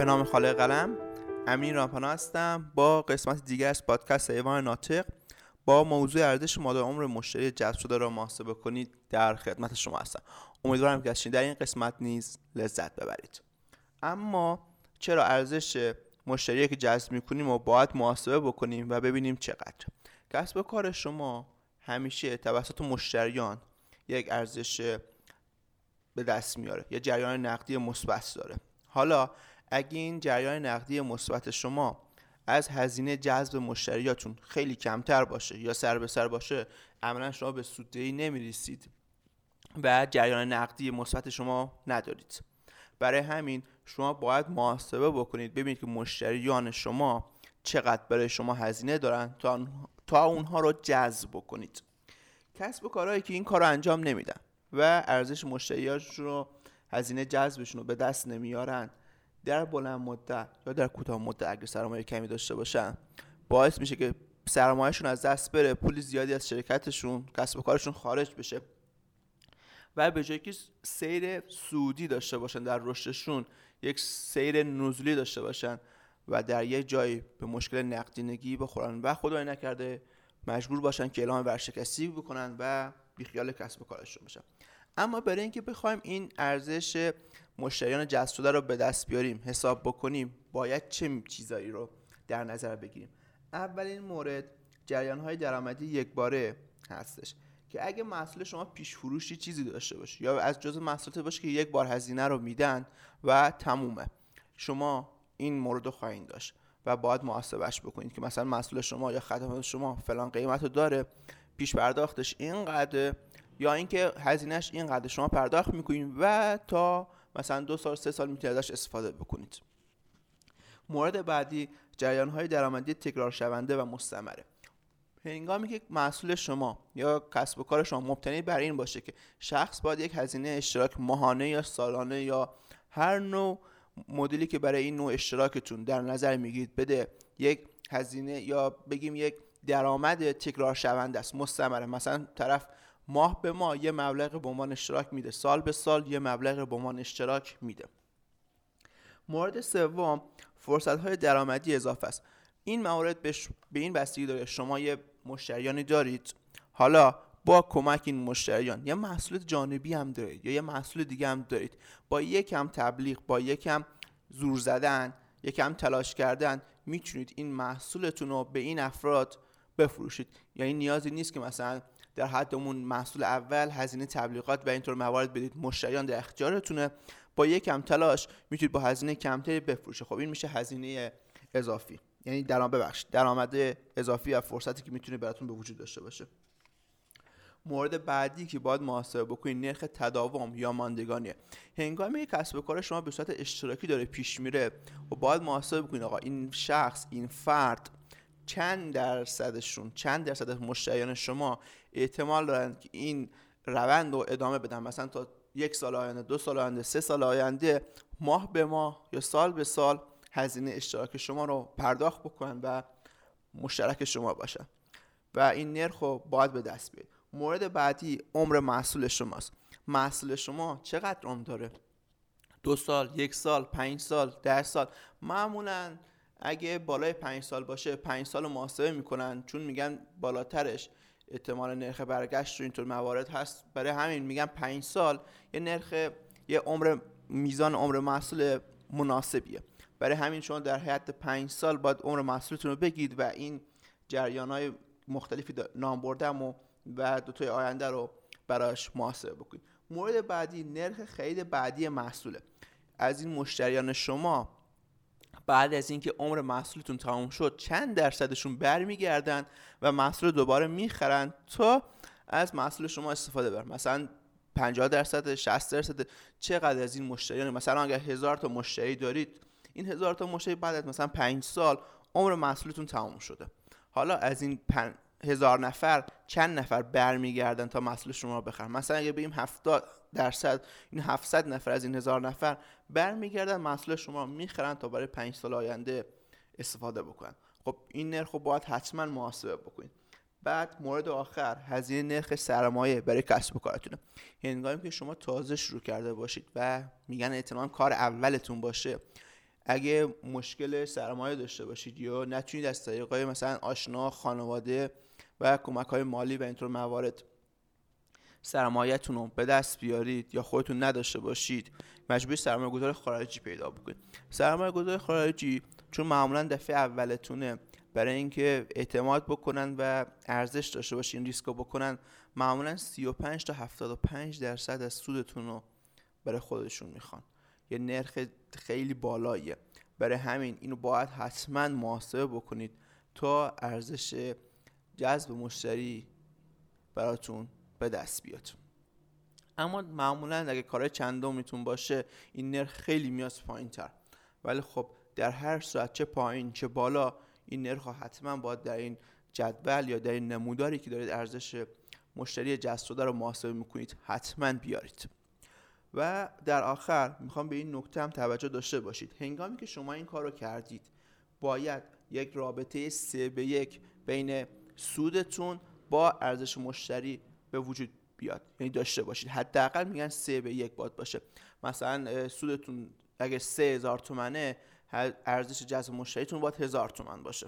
به نام خالق قلم امین رامپانا هستم. با قسمت دیگر از پادکست ایوان ناطق با موضوع ارزش ماده عمر مشتری جذب شده را محاسبه کنید در خدمت شما هستم. امیدوارم که در این قسمت نیز لذت ببرید. اما چرا ارزش مشتری که جذب می‌کنیم و باید محاسبه بکنیم و ببینیم چقدر؟ کسب و کار شما همیشه توسط مشتریان یک ارزش به دست میاره یه جریان نقدی مثبت داره. حالا اگه این جریان نقدی مثبت شما از هزینه جذب مشتریاتون خیلی کمتر باشه یا سر به سر باشه عملا شما به سوددهی نمی‌رسید و جریان نقدی مثبت شما ندارید. برای همین شما باید محاسبه بکنید ببینید که مشتریان شما چقدر برای شما هزینه دارن تا, تا اونها رو جذب بکنید. کسب و کارهایی که این کار رو انجام نمیدن و ارزش مشتریاشون رو هزینه جذبشون رو به دست نمیارن. در بلند مدت یا در کوتاه مدت اگر سرمایه کمی داشته باشن باعث میشه که سرمایهشون از دست بره پول زیادی از شرکتشون کسب و کارشون خارج بشه. و به جایی که سیر سودی داشته باشن در رشدشون یک سیر نزولی داشته باشن و در یک جایی به مشکل نقدینگی بخورن و خدای نکرده مجبور باشن که اعلام ورشکستگی بکنن و بیخیال کسب و کارشون بشن اما برای اینکه بخوایم این ارزش مشتریان جذب شده رو به دست بیاریم حساب بکنیم باید چه چیزایی رو در نظر بگیریم؟ اولین مورد جریان های درآمدی یک باره هستش که اگه محصول شما پیش فروشی چیزی داشته باشه یا از جزء محصولات باشه که یک بار هزینه رو میدن و تمومه شما این مورد رو خواهید داشت و باید محاسبش بکنید که مثلا محصول شما یا خدمات شما فلان قیمت رو داره پیش پرداختش اینقدر یا اینکه هزینهش اینقدر شما پرداخت می‌کنید و تا مثلا دو سال سه سال می‌تونید ازش استفاده بکنید. مورد بعدی جریان های درآمدی تکرار شونده و مستمره. هنگامی که محصول شما یا کسب و کار شما مبتنی بر این باشه که شخص باید یک هزینه اشتراک ماهانه یا سالانه یا هر نوع مدلی که برای این نوع اشتراکتون در نظر می‌گیرید بده یک هزینه یا بگیم یک درآمد تکرار شونده است مستمره. مثلا طرف ماه به ماه یه مبلغ به عنوان اشتراک میده سال به سال یه مبلغ به عنوان اشتراک میده. مورد سوم فرصت های درآمدی اضافه است. این موارد به, به این بستگی داره شما یه مشتریانی دارید حالا با کمک این مشتریان یه محصول جانبی هم دارید یا یه محصول دیگه هم دارید با یکم تبلیغ با یکم زور زدن یکم تلاش کردن می‌تونید این محصولتون رو به این افراد بفروشید. یعنی نیازی نیست که مثلا در حد اون محصول اول هزینه تبلیغات و اینطور موارد بدید. مشتریان در اختیارتونه. با یکم تلاش می‌تونید با هزینه کمتری بفروشید. خب این میشه هزینه اضافی. یعنی درآمد ببخش درآمد اضافی و فرصتی که می‌تونه براتون به وجود داشته باشه. مورد بعدی که باید محاسبه بکنید نرخ تداوم یا ماندگانیه. هنگامی که کسب و کار شما به صورت اشتراکی داره پیش میره و باید محاسبه بکنید آقا این شخص این فرد چند درصدشون چند درصد مشتریان شما احتمال دارن که این روند رو ادامه بدن؟ مثلا تا یک سال آینده دو سال آینده سه سال آینده ماه به ماه یا سال به سال هزینه اشتراک شما رو پرداخت بکنن و مشترک شما باشن. و این نرخ رو باید به دست بیارید. مورد بعدی عمر محصول شماست. محصول شما چقدر عمر داره؟ دو سال یک سال پنج سال ده سال. معمولا اگه بالای پنج سال باشه پنج سال محاسبه می‌کنن چون میگن بالاترش. احتمال نرخ برگشت رو اینطور موارد هست. برای همین میگن پنج سال یه نرخ یه عمر میزان عمر محصول مناسبیه. برای همین شما در حد پنج سال باید عمر محصولتون رو بگید و این جریان های مختلفی نام بردم و و دوتای آینده رو براش محاسبه بکنید. مورد بعدی نرخ خرید بعدی محصوله. از این مشتریان شما بعد از اینکه عمر محصولتون تمام شد چند درصدشون برمیگردن و محصول دوباره می‌خرن تا از محصول شما استفاده بر مثلا 50 درصد 60 درصد چقدر از این مشتریان مثلا اگر هزار تا مشتری دارید این هزار تا مشتری بعد از مثلا 5 سال عمر محصولتون تمام شده. حالا از این هزار نفر چند نفر برمیگردن تا محصول شما رو بخرن. مثلا اگه بگیم 70 درصد این 700 نفر از این هزار نفر برمیگردن محصول شما می‌خرن تا برای 5 سال آینده استفاده بکنن. خب این نرخ رو باید حتما محاسبه بکنید. بعد مورد آخر هزینه نرخ سرمایه برای کسب و کارتونه. هنگامی که شما تازه شروع کرده باشید و میگن احتمال کار اولتون باشه. اگه مشکل سرمایه داشته باشید یا نتونید از طریق مثلا آشنا خانواده و کمک های مالی و اینطور موارد. سرمایهتون رو به دست بیارید یا خودتون نداشته باشید مجبور سرمایه گذار خارجی پیدا بکنید. سرمایه گذار خارجی چون معمولا دفعه اولتونه برای اینکه اعتماد بکنن و ارزش داشته باشین ریسک بکنن معمولا 35 تا 75 درصد از سودتون رو برای خودشون می‌خوان. یه نرخ خیلی بالاییه. برای همین اینو باید حتما محاسبه بکنید تا ارزش جذب مشتری براتون به دست بیاد. اما معمولا اگه کار چندمیتون باشه این نرخ خیلی میاد پایین تر ولی خب در هر صورت چه پایین چه بالا این نرخ حتما باید در این جدول یا در این نموداری که دارید ارزش مشتری جذب شده رو محاسبه می‌کنید حتما بیارید. و در آخر می‌خوام به این نکته هم توجه داشته باشید. هنگامی که شما این کار رو کردید باید یک رابطه سه به یک بین سودتون با ارزش مشتری به وجود بیاد. یعنی داشته باشید. حداقل میگن سه به یک باد باشه. مثلا سودتون اگه سه هزار تومنه ارزش جذب مشتریتون باید هزار تومن باشه.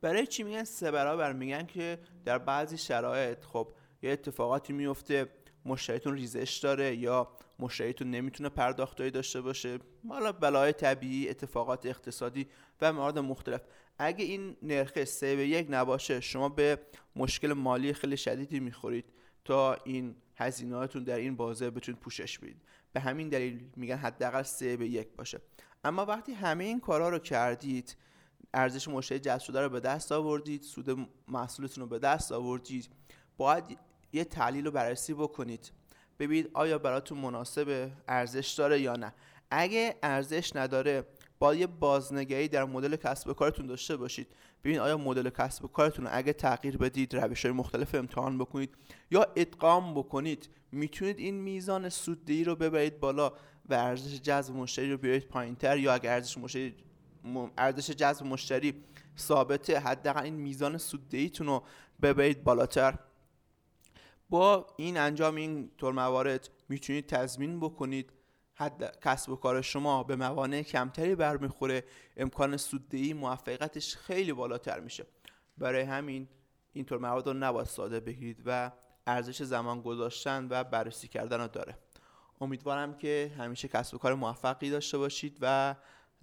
برای چی میگن سه برابر؟ میگن که در بعضی شرایط خب یه اتفاقاتی میفته مشتریتون ریزش داره یا مشتریتون نمی‌تونه پرداختایی داشته باشه؟ حالا بلای طبیعی اتفاقات اقتصادی و موارد مختلف. اگه این نرخ سه به یک نباشه شما به مشکل مالی خیلی شدیدی می‌خورید تا این هزینهاتون در این بازه بتونید پوشش بدید. به همین دلیل میگن حداقل سه به یک باشه. اما وقتی همه این کارها رو کردید ارزش مشتری جذب شده رو به دست آوردید سود محصولتون رو به دست آوردید باید یه تحلیل رو بررسی بکنید. ببینید آیا براتون مناسب ارزش داره یا نه. اگه ارزش نداره با یه بازنگری در مدل کسب و کارتون داشته باشید. ببینید آیا مدل کسب و کارتون اگه تغییر بدید روش های مختلف امتحان بکنید یا ادغام بکنید می‌تونید این میزان سوددهی رو ببرید بالا و ارزش جذب مشتری رو بیارید پایینتر یا اگر ارزش مشتری ارزش جذب مشتری ثابته حداقل این میزان سوددهیتون رو ببرید بالاتر. با این انجام این طور موارد می‌تونید تضمین بکنید. حد کسب و کار شما به موانع کمتری برمیخوره. امکان سوددهی موفقیتش خیلی بالاتر میشه. برای همین اینطور موارد رو نباید ساده بگیرید و ارزش زمان گذاشتن و بررسی کردن رو داره. امیدوارم که همیشه کسب و کار موفقی داشته باشید و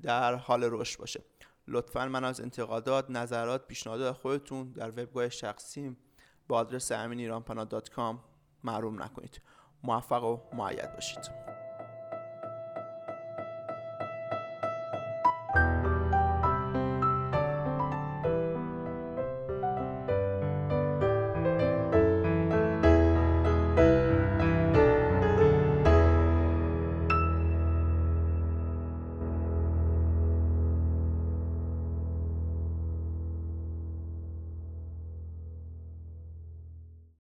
در حال رشد باشه. لطفا من از انتقادات نظرات پیشنهادات خودتون در وبگاه شخصیم با آدرس امین ایرانپنا محروم نکنید. موفق و معید باشید.